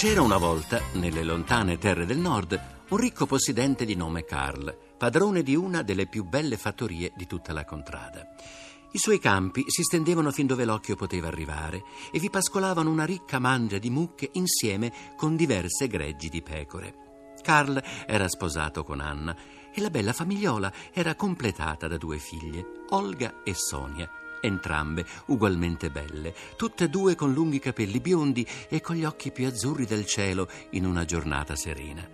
C'era una volta, nelle lontane terre del nord, un ricco possidente di nome Carl, padrone di una delle più belle fattorie di tutta la contrada. I suoi campi si stendevano fin dove l'occhio poteva arrivare e vi pascolavano una ricca mangia di mucche insieme con diverse greggi di pecore. Carl era sposato con Anna e la bella famigliola era completata da due figlie, Olga e Sonia entrambe ugualmente belle, tutte e due con lunghi capelli biondi e con gli occhi più azzurri del cielo in una giornata serena.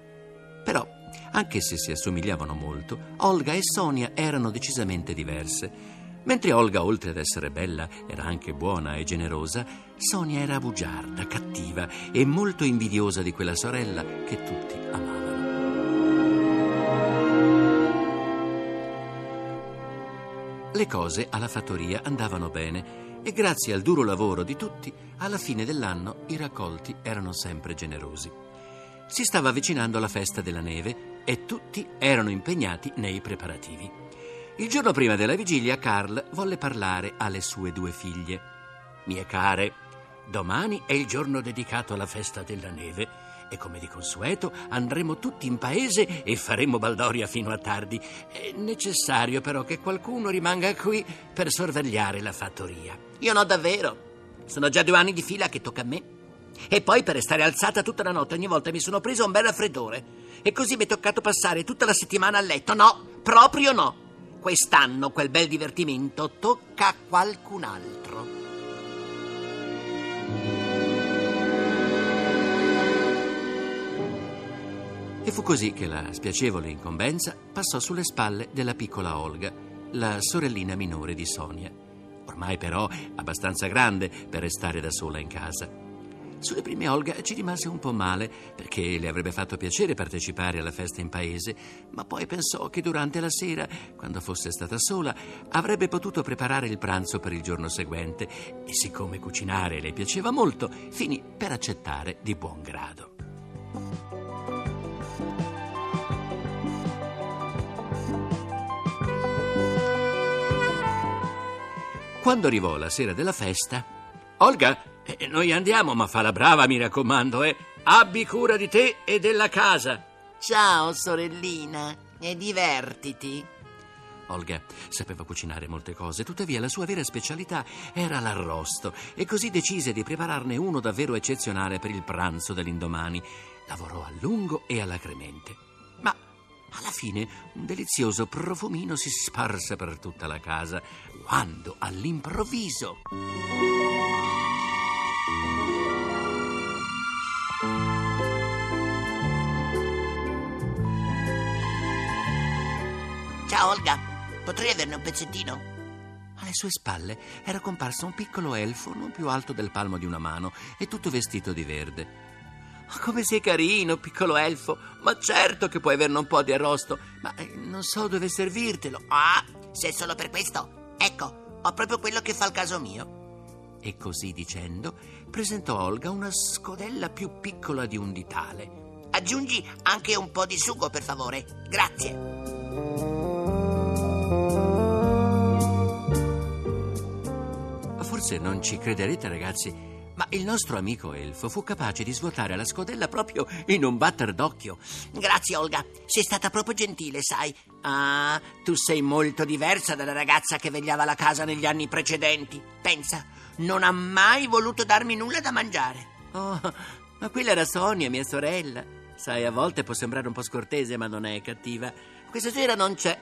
Però, anche se si assomigliavano molto, Olga e Sonia erano decisamente diverse. Mentre Olga, oltre ad essere bella, era anche buona e generosa, Sonia era bugiarda, cattiva e molto invidiosa di quella sorella che tutti amavano. Le cose alla fattoria andavano bene e grazie al duro lavoro di tutti, alla fine dell'anno i raccolti erano sempre generosi. Si stava avvicinando la festa della neve e tutti erano impegnati nei preparativi. Il giorno prima della vigilia Carl volle parlare alle sue due figlie. Mie care, domani è il giorno dedicato alla festa della neve e come di consueto andremo tutti in paese e faremo baldoria fino a tardi. È necessario però che qualcuno rimanga qui per sorvegliare la fattoria. Io no, davvero. Sono già due anni di fila che tocca a me. E poi per restare alzata tutta la notte ogni volta mi sono preso un bel raffreddore. E così mi è toccato passare tutta la settimana a letto. No, proprio no. Quest'anno quel bel divertimento tocca a qualcun altro. E fu così che la spiacevole incombenza passò sulle spalle della piccola Olga, la sorellina minore di Sonia. Ormai però abbastanza grande per restare da sola in casa. Sulle prime Olga ci rimase un po' male perché le avrebbe fatto piacere partecipare alla festa in paese, ma poi pensò che durante la sera, quando fosse stata sola, avrebbe potuto preparare il pranzo per il giorno seguente e siccome cucinare le piaceva molto, finì per accettare di buon grado. Quando arrivò la sera della festa, Olga, eh, noi andiamo, ma fa la brava, mi raccomando, eh. Abbi cura di te e della casa. Ciao, sorellina, e divertiti. Olga sapeva cucinare molte cose, tuttavia la sua vera specialità era l'arrosto e così decise di prepararne uno davvero eccezionale per il pranzo dell'indomani. Lavorò a lungo e alacremente. Ma alla fine un delizioso profumino si sparse per tutta la casa, quando all'improvviso... Ciao Olga, potrei averne un pezzettino? Alle sue spalle era comparso un piccolo elfo non più alto del palmo di una mano e tutto vestito di verde. Come sei carino, piccolo elfo. Ma certo che puoi averne un po' di arrosto, ma eh, non so dove servirtelo. Ah, se è solo per questo. Ecco, ho proprio quello che fa il caso mio. E così dicendo, presentò a Olga una scodella più piccola di un ditale. Aggiungi anche un po' di sugo, per favore. Grazie. Forse non ci crederete, ragazzi, ma il nostro amico elfo fu capace di svuotare la scodella proprio in un batter d'occhio. Grazie, Olga. Sei stata proprio gentile, sai. Ah, tu sei molto diversa dalla ragazza che vegliava la casa negli anni precedenti. Pensa, non ha mai voluto darmi nulla da mangiare. Oh, ma quella era Sonia, mia sorella. Sai, a volte può sembrare un po' scortese, ma non è cattiva. Questa sera non c'è.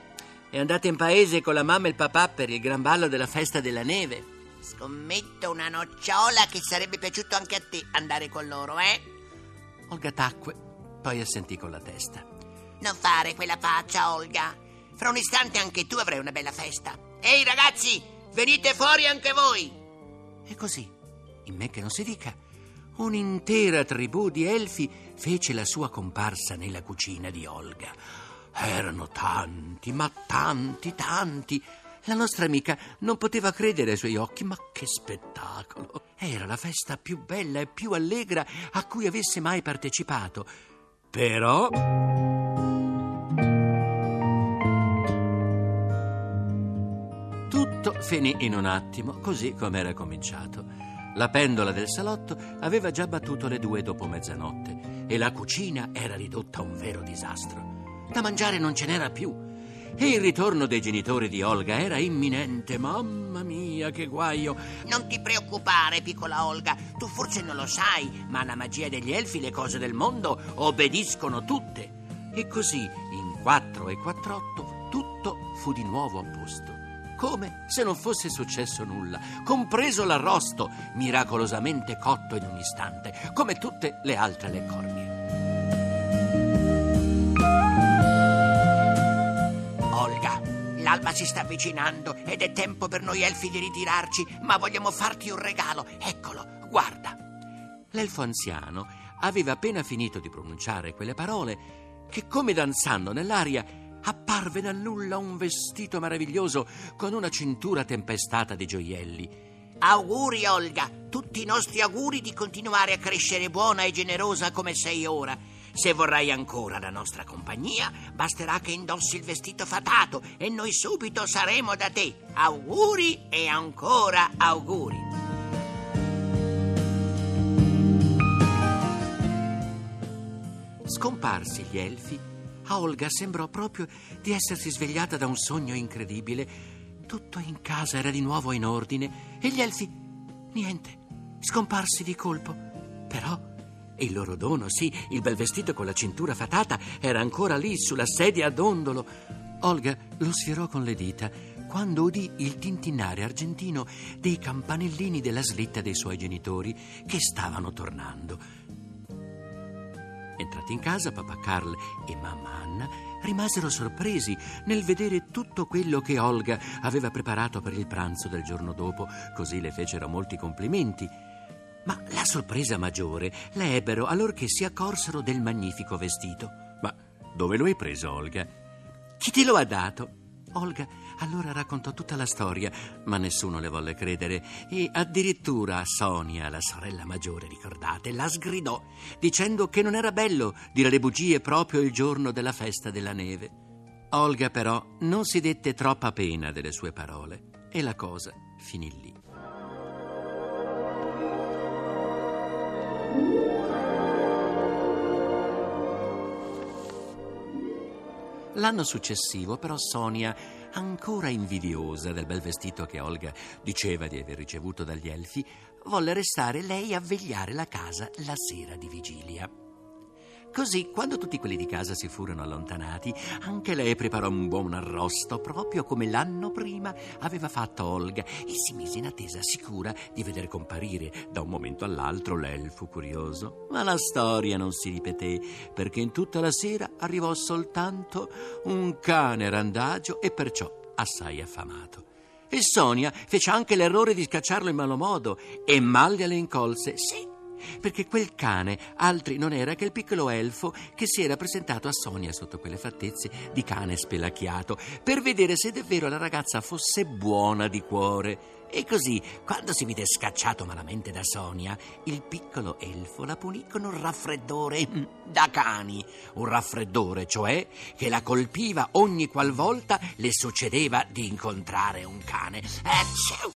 È andata in paese con la mamma e il papà per il gran ballo della festa della neve. Scommetto una nocciola che sarebbe piaciuto anche a te andare con loro, eh? Olga tacque, poi assentì con la testa. Non fare quella faccia, Olga. Fra un istante anche tu avrai una bella festa. Ehi, ragazzi, venite fuori anche voi! E così, in me che non si dica, un'intera tribù di elfi fece la sua comparsa nella cucina di Olga. Erano tanti, ma tanti, tanti la nostra amica non poteva credere ai suoi occhi, ma che spettacolo! Era la festa più bella e più allegra a cui avesse mai partecipato. Però... Tutto finì in un attimo, così come era cominciato. La pendola del salotto aveva già battuto le due dopo mezzanotte e la cucina era ridotta a un vero disastro. Da mangiare non ce n'era più il ritorno dei genitori di Olga era imminente. Mamma mia, che guaio! Non ti preoccupare, piccola Olga. Tu forse non lo sai, ma alla magia degli elfi le cose del mondo obbediscono tutte. E così, in quattro e quattr'otto, tutto fu di nuovo a posto. Come se non fosse successo nulla, compreso l'arrosto, miracolosamente cotto in un istante, come tutte le altre le cornie. L'alba si sta avvicinando ed è tempo per noi elfi di ritirarci, ma vogliamo farti un regalo. Eccolo, guarda. L'elfo anziano aveva appena finito di pronunciare quelle parole che, come danzando nell'aria, apparve dal nulla un vestito meraviglioso con una cintura tempestata di gioielli. Auguri, Olga, tutti i nostri auguri di continuare a crescere buona e generosa come sei ora. Se vorrai ancora la nostra compagnia, basterà che indossi il vestito fatato e noi subito saremo da te. Auguri e ancora auguri. Scomparsi gli elfi, a Olga sembrò proprio di essersi svegliata da un sogno incredibile. Tutto in casa era di nuovo in ordine e gli elfi, niente, scomparsi di colpo. Però il loro dono, sì, il bel vestito con la cintura fatata, era ancora lì sulla sedia a dondolo. Olga lo sfiorò con le dita quando udì il tintinnare argentino dei campanellini della slitta dei suoi genitori che stavano tornando. Entrati in casa, papà Carl e mamma Anna rimasero sorpresi nel vedere tutto quello che Olga aveva preparato per il pranzo del giorno dopo, così le fecero molti complimenti. Ma la sorpresa maggiore la ebbero allorché si accorsero del magnifico vestito. Ma dove lo hai preso, Olga? Chi te lo ha dato? Olga allora raccontò tutta la storia, ma nessuno le volle credere e addirittura Sonia, la sorella maggiore, ricordate, la sgridò dicendo che non era bello dire le bugie proprio il giorno della festa della neve. Olga però non si dette troppa pena delle sue parole e la cosa finì lì. L'anno successivo, però, Sonia, ancora invidiosa del bel vestito che Olga diceva di aver ricevuto dagli elfi, volle restare lei a vegliare la casa la sera di vigilia. Così, quando tutti quelli di casa si furono allontanati, anche lei preparò un buon arrosto, proprio come l'anno prima aveva fatto Olga, e si mise in attesa sicura di vedere comparire da un momento all'altro l'elfo curioso. Ma la storia non si ripeté, perché in tutta la sera arrivò soltanto un cane randagio e perciò assai affamato. E Sonia fece anche l'errore di scacciarlo in malo modo e mal gliele incolse. Sì, perché quel cane altri non era che il piccolo elfo che si era presentato a Sonia sotto quelle fattezze di cane spelacchiato per vedere se davvero la ragazza fosse buona di cuore. E così, quando si vide scacciato malamente da Sonia, il piccolo elfo la punì con un raffreddore da cani. Un raffreddore, cioè, che la colpiva ogni qualvolta le succedeva di incontrare un cane. Ecce!